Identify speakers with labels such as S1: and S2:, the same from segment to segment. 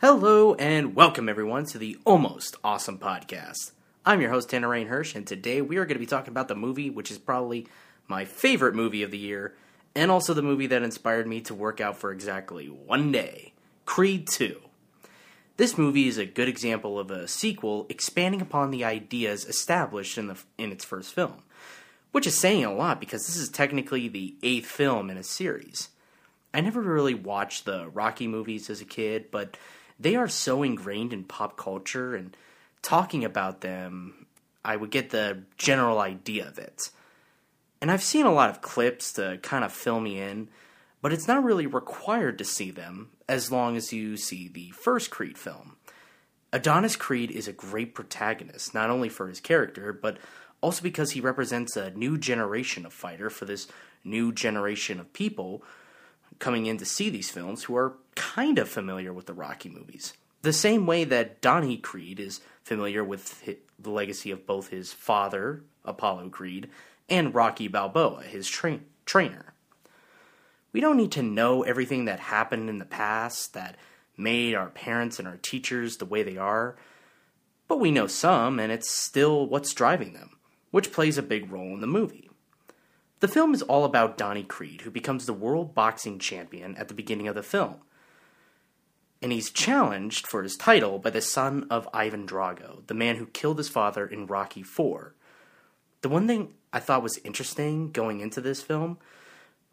S1: Hello and welcome everyone to the Almost Awesome Podcast. I'm your host Tanner Rain Hirsch, and today we are going to be talking about the movie which is probably my favorite movie of the year, and also the movie that inspired me to work out for exactly one day Creed 2. This movie is a good example of a sequel expanding upon the ideas established in, the, in its first film, which is saying a lot because this is technically the eighth film in a series. I never really watched the Rocky movies as a kid, but they are so ingrained in pop culture and talking about them, I would get the general idea of it. And I've seen a lot of clips to kind of fill me in, but it's not really required to see them as long as you see the first Creed film. Adonis Creed is a great protagonist, not only for his character, but also because he represents a new generation of fighter for this new generation of people coming in to see these films who are kind of familiar with the Rocky movies. The same way that Donnie Creed is familiar with the legacy of both his father, Apollo Creed, and Rocky Balboa, his tra- trainer. We don't need to know everything that happened in the past that made our parents and our teachers the way they are, but we know some, and it's still what's driving them, which plays a big role in the movie. The film is all about Donnie Creed, who becomes the world boxing champion at the beginning of the film. And he's challenged for his title by the son of Ivan Drago, the man who killed his father in Rocky IV. The one thing I thought was interesting going into this film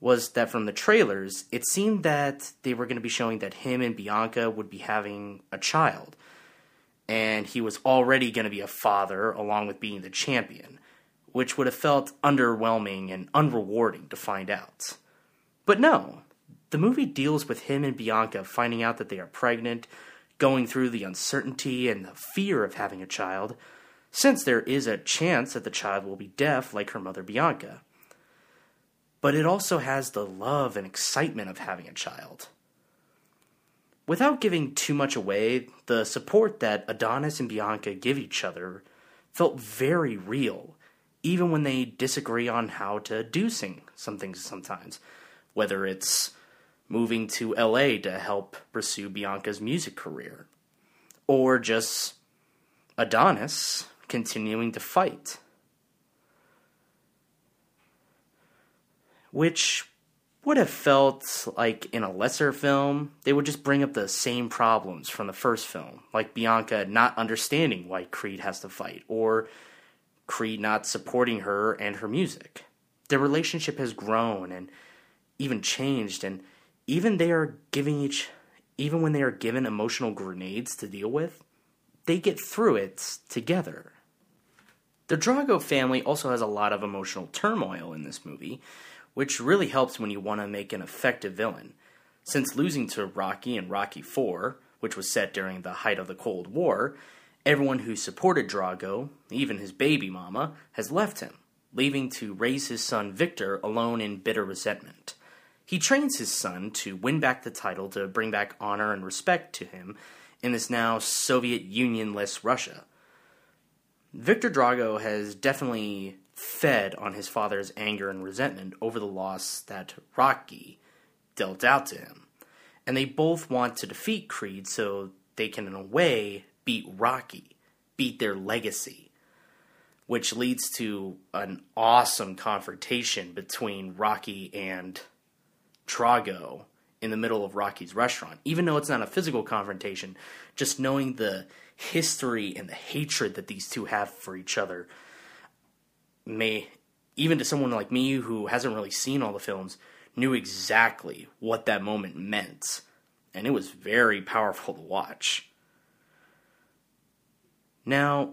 S1: was that from the trailers, it seemed that they were going to be showing that him and Bianca would be having a child. And he was already going to be a father along with being the champion, which would have felt underwhelming and unrewarding to find out. But no, the movie deals with him and Bianca finding out that they are pregnant, going through the uncertainty and the fear of having a child, since there is a chance that the child will be deaf like her mother Bianca but it also has the love and excitement of having a child. Without giving too much away, the support that Adonis and Bianca give each other felt very real, even when they disagree on how to do sing some things sometimes, whether it's moving to LA to help pursue Bianca's music career, or just Adonis continuing to fight. which would have felt like in a lesser film, they would just bring up the same problems from the first film, like Bianca not understanding why Creed has to fight, or Creed not supporting her and her music. Their relationship has grown and even changed, and even they are giving each, even when they are given emotional grenades to deal with, they get through it together. The Drago family also has a lot of emotional turmoil in this movie, which really helps when you want to make an effective villain. Since losing to Rocky in Rocky IV, which was set during the height of the Cold War, everyone who supported Drago, even his baby mama, has left him, leaving to raise his son Victor alone in bitter resentment. He trains his son to win back the title to bring back honor and respect to him in this now Soviet Union-less Russia. Victor Drago has definitely fed on his father's anger and resentment over the loss that Rocky dealt out to him. And they both want to defeat Creed so they can, in a way, beat Rocky, beat their legacy, which leads to an awesome confrontation between Rocky and Drago in the middle of Rocky's restaurant. Even though it's not a physical confrontation, just knowing the history and the hatred that these two have for each other may even to someone like me who hasn't really seen all the films knew exactly what that moment meant and it was very powerful to watch now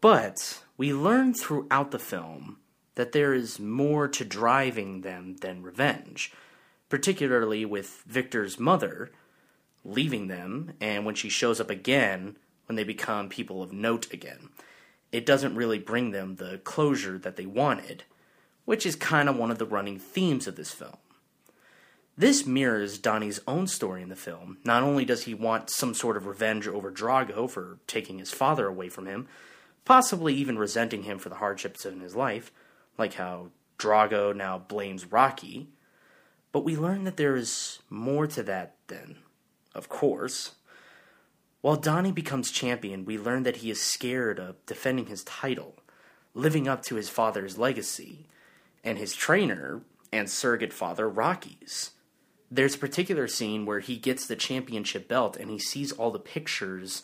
S1: but we learn throughout the film that there is more to driving them than revenge particularly with Victor's mother leaving them and when she shows up again when they become people of note again it doesn't really bring them the closure that they wanted, which is kind of one of the running themes of this film. This mirrors Donnie's own story in the film. Not only does he want some sort of revenge over Drago for taking his father away from him, possibly even resenting him for the hardships in his life, like how Drago now blames Rocky, but we learn that there is more to that than of course. While Donnie becomes champion, we learn that he is scared of defending his title, living up to his father's legacy, and his trainer and surrogate father, Rocky's. There's a particular scene where he gets the championship belt and he sees all the pictures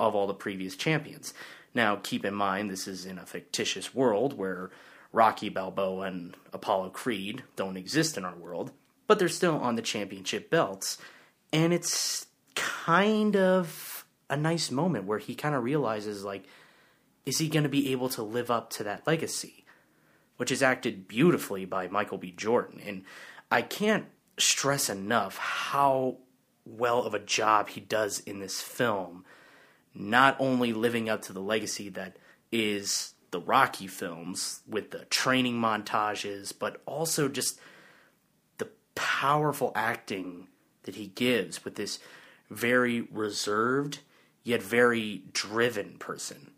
S1: of all the previous champions. Now, keep in mind, this is in a fictitious world where Rocky Balboa and Apollo Creed don't exist in our world, but they're still on the championship belts. And it's kind of a nice moment where he kind of realizes, like, is he going to be able to live up to that legacy? Which is acted beautifully by Michael B. Jordan. And I can't stress enough how well of a job he does in this film, not only living up to the legacy that is the Rocky films with the training montages, but also just the powerful acting that he gives with this very reserved yet very driven person.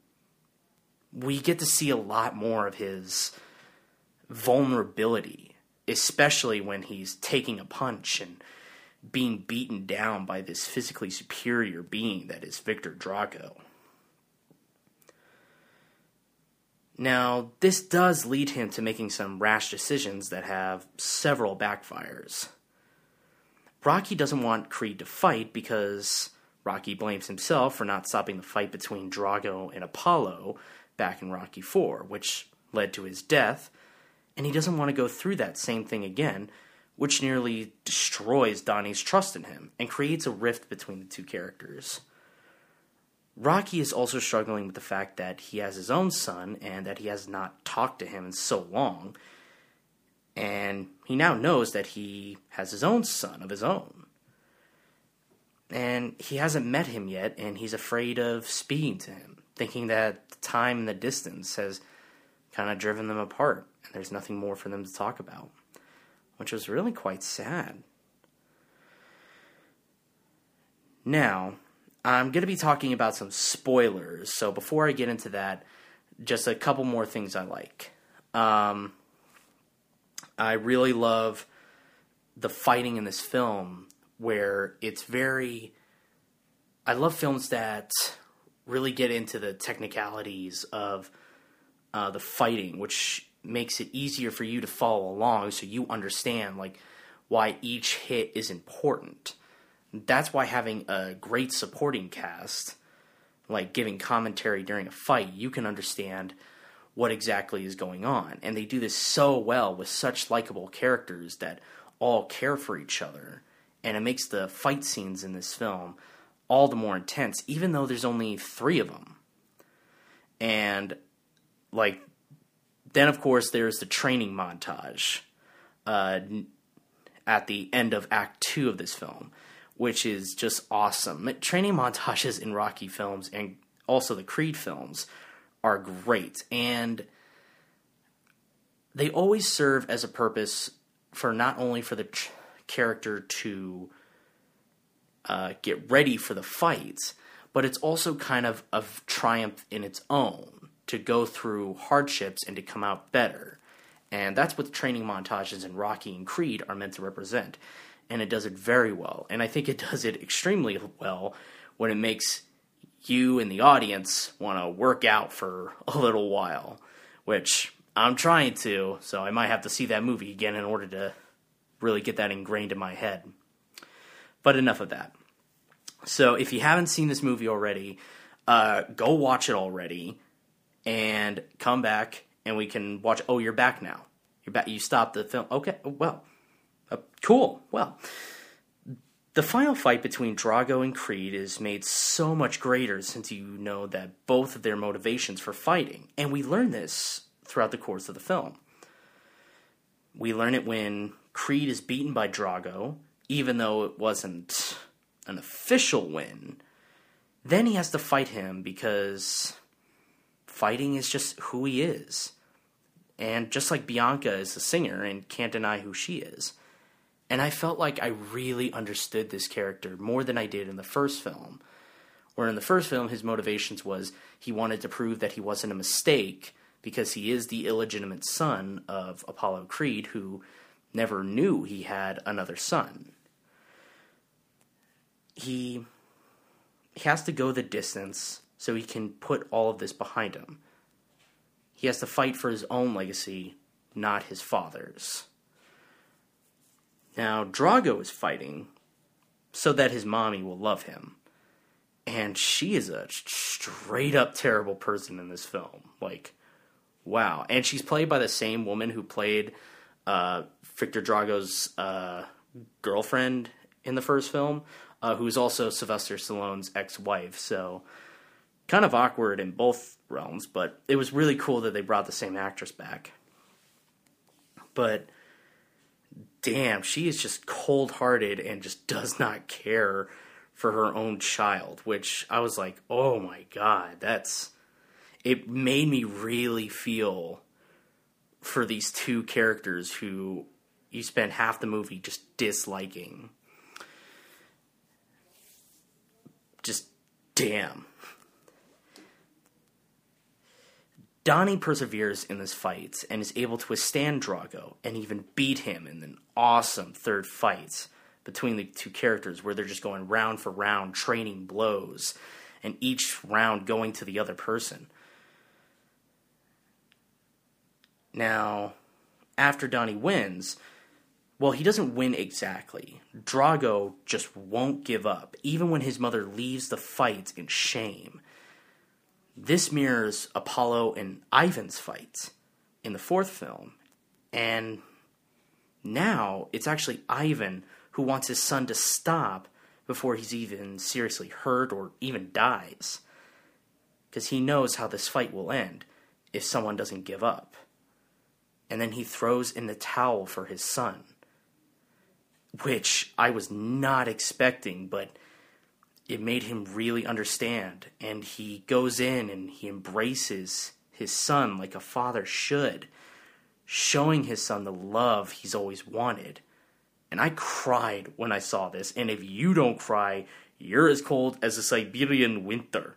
S1: We get to see a lot more of his vulnerability, especially when he's taking a punch and being beaten down by this physically superior being that is Victor Drago. Now, this does lead him to making some rash decisions that have several backfires. Rocky doesn't want Creed to fight because Rocky blames himself for not stopping the fight between Drago and Apollo back in Rocky 4, which led to his death, and he doesn't want to go through that same thing again, which nearly destroys Donnie's trust in him and creates a rift between the two characters. Rocky is also struggling with the fact that he has his own son and that he has not talked to him in so long. And he now knows that he has his own son of his own. And he hasn't met him yet, and he's afraid of speaking to him, thinking that the time and the distance has kind of driven them apart, and there's nothing more for them to talk about, which was really quite sad. Now, I'm going to be talking about some spoilers. So before I get into that, just a couple more things I like. Um, I really love the fighting in this film, where it's very. I love films that really get into the technicalities of uh, the fighting, which makes it easier for you to follow along, so you understand like why each hit is important that's why having a great supporting cast, like giving commentary during a fight, you can understand what exactly is going on. And they do this so well with such likable characters that all care for each other. And it makes the fight scenes in this film all the more intense, even though there's only three of them. And, like, then of course there's the training montage uh, at the end of Act Two of this film which is just awesome. Training montages in Rocky films and also the Creed films are great. And they always serve as a purpose for not only for the tr- character to uh, get ready for the fights, but it's also kind of a triumph in its own to go through hardships and to come out better. And that's what the training montages in Rocky and Creed are meant to represent and it does it very well. And I think it does it extremely well when it makes you and the audience want to work out for a little while, which I'm trying to, so I might have to see that movie again in order to really get that ingrained in my head. But enough of that. So if you haven't seen this movie already, uh, go watch it already and come back and we can watch. Oh, you're back now. You're back. You stopped the film. Okay. Well, uh, cool. Well, the final fight between Drago and Creed is made so much greater since you know that both of their motivations for fighting, and we learn this throughout the course of the film. We learn it when Creed is beaten by Drago, even though it wasn't an official win. Then he has to fight him because fighting is just who he is. And just like Bianca is a singer and can't deny who she is. And I felt like I really understood this character more than I did in the first film. Where in the first film, his motivations was he wanted to prove that he wasn't a mistake because he is the illegitimate son of Apollo Creed, who never knew he had another son. he he has to go the distance so he can put all of this behind him. He has to fight for his own legacy, not his father's. Now, Drago is fighting so that his mommy will love him. And she is a straight up terrible person in this film. Like, wow. And she's played by the same woman who played uh, Victor Drago's uh, girlfriend in the first film, uh, who's also Sylvester Stallone's ex wife. So, kind of awkward in both realms, but it was really cool that they brought the same actress back. But damn, she is just cold hearted and just does not care for her own child, which I was like, oh my god, that's. It made me really feel for these two characters who you spend half the movie just disliking. Just damn. Donnie perseveres in this fight and is able to withstand Drago and even beat him in an awesome third fight between the two characters where they're just going round for round, trading blows, and each round going to the other person. Now, after Donnie wins, well, he doesn't win exactly. Drago just won't give up, even when his mother leaves the fight in shame. This mirrors Apollo and Ivan's fight in the fourth film. And now it's actually Ivan who wants his son to stop before he's even seriously hurt or even dies. Because he knows how this fight will end if someone doesn't give up. And then he throws in the towel for his son, which I was not expecting, but it made him really understand. And he goes in and he embraces his son like a father should, showing his son the love he's always wanted. And I cried when I saw this. And if you don't cry, you're as cold as a Siberian winter.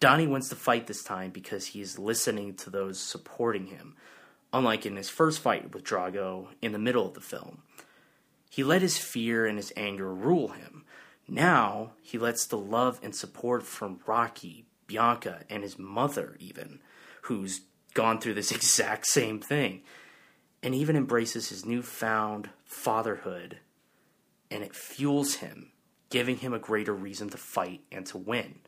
S1: Donnie wins the fight this time because he's listening to those supporting him, unlike in his first fight with Drago in the middle of the film. He let his fear and his anger rule him, now he lets the love and support from Rocky, Bianca, and his mother, even, who's gone through this exact same thing, and even embraces his newfound fatherhood, and it fuels him, giving him a greater reason to fight and to win.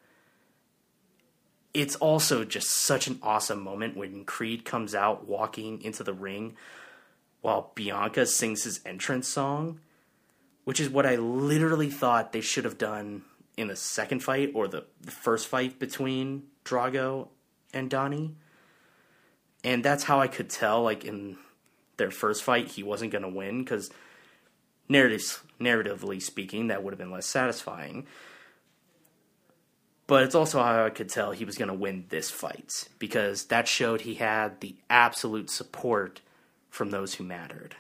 S1: It's also just such an awesome moment when Creed comes out walking into the ring while Bianca sings his entrance song which is what I literally thought they should have done in the second fight or the, the first fight between Drago and Donnie. And that's how I could tell, like, in their first fight, he wasn't going to win because narrative, narratively speaking, that would have been less satisfying. But it's also how I could tell he was going to win this fight because that showed he had the absolute support from those who mattered.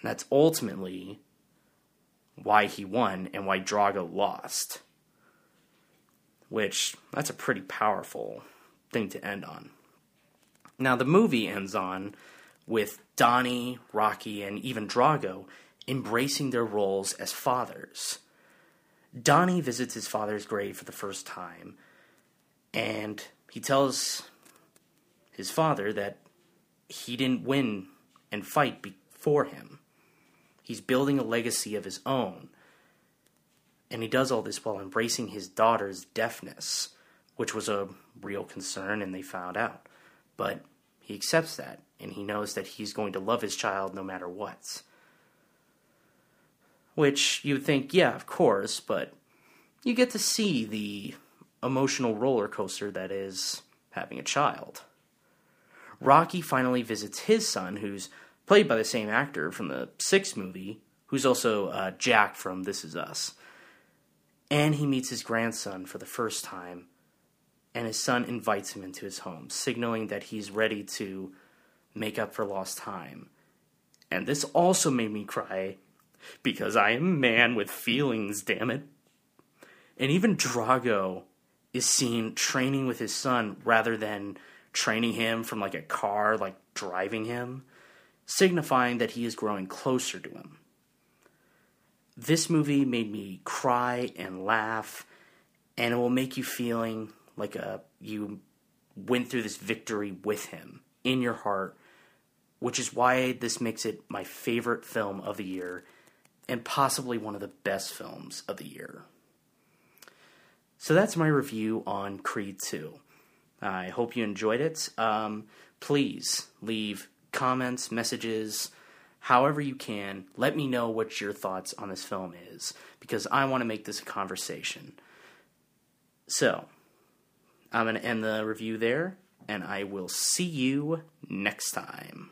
S1: And that's ultimately why he won and why Drago lost. Which, that's a pretty powerful thing to end on. Now, the movie ends on with Donnie, Rocky, and even Drago embracing their roles as fathers. Donnie visits his father's grave for the first time, and he tells his father that he didn't win and fight before him. He's building a legacy of his own. And he does all this while embracing his daughter's deafness, which was a real concern, and they found out. But he accepts that, and he knows that he's going to love his child no matter what. Which you would think, yeah, of course, but you get to see the emotional roller coaster that is having a child. Rocky finally visits his son, who's played by the same actor from the sixth movie, who's also uh, Jack from This Is Us. And he meets his grandson for the first time, and his son invites him into his home, signaling that he's ready to make up for lost time. And this also made me cry because I am a man with feelings, damn it. And even Drago is seen training with his son rather than training him from like a car, like driving him signifying that he is growing closer to him. this movie made me cry and laugh, and it will make you feeling like a you went through this victory with him in your heart, which is why this makes it my favorite film of the year and possibly one of the best films of the year. So that's my review on Creed 2. I hope you enjoyed it. Um, please leave comments, messages, however you can. Let me know what your thoughts on this film is because I want to make this a conversation. So, I'm going to end the review there, and I will see you next time.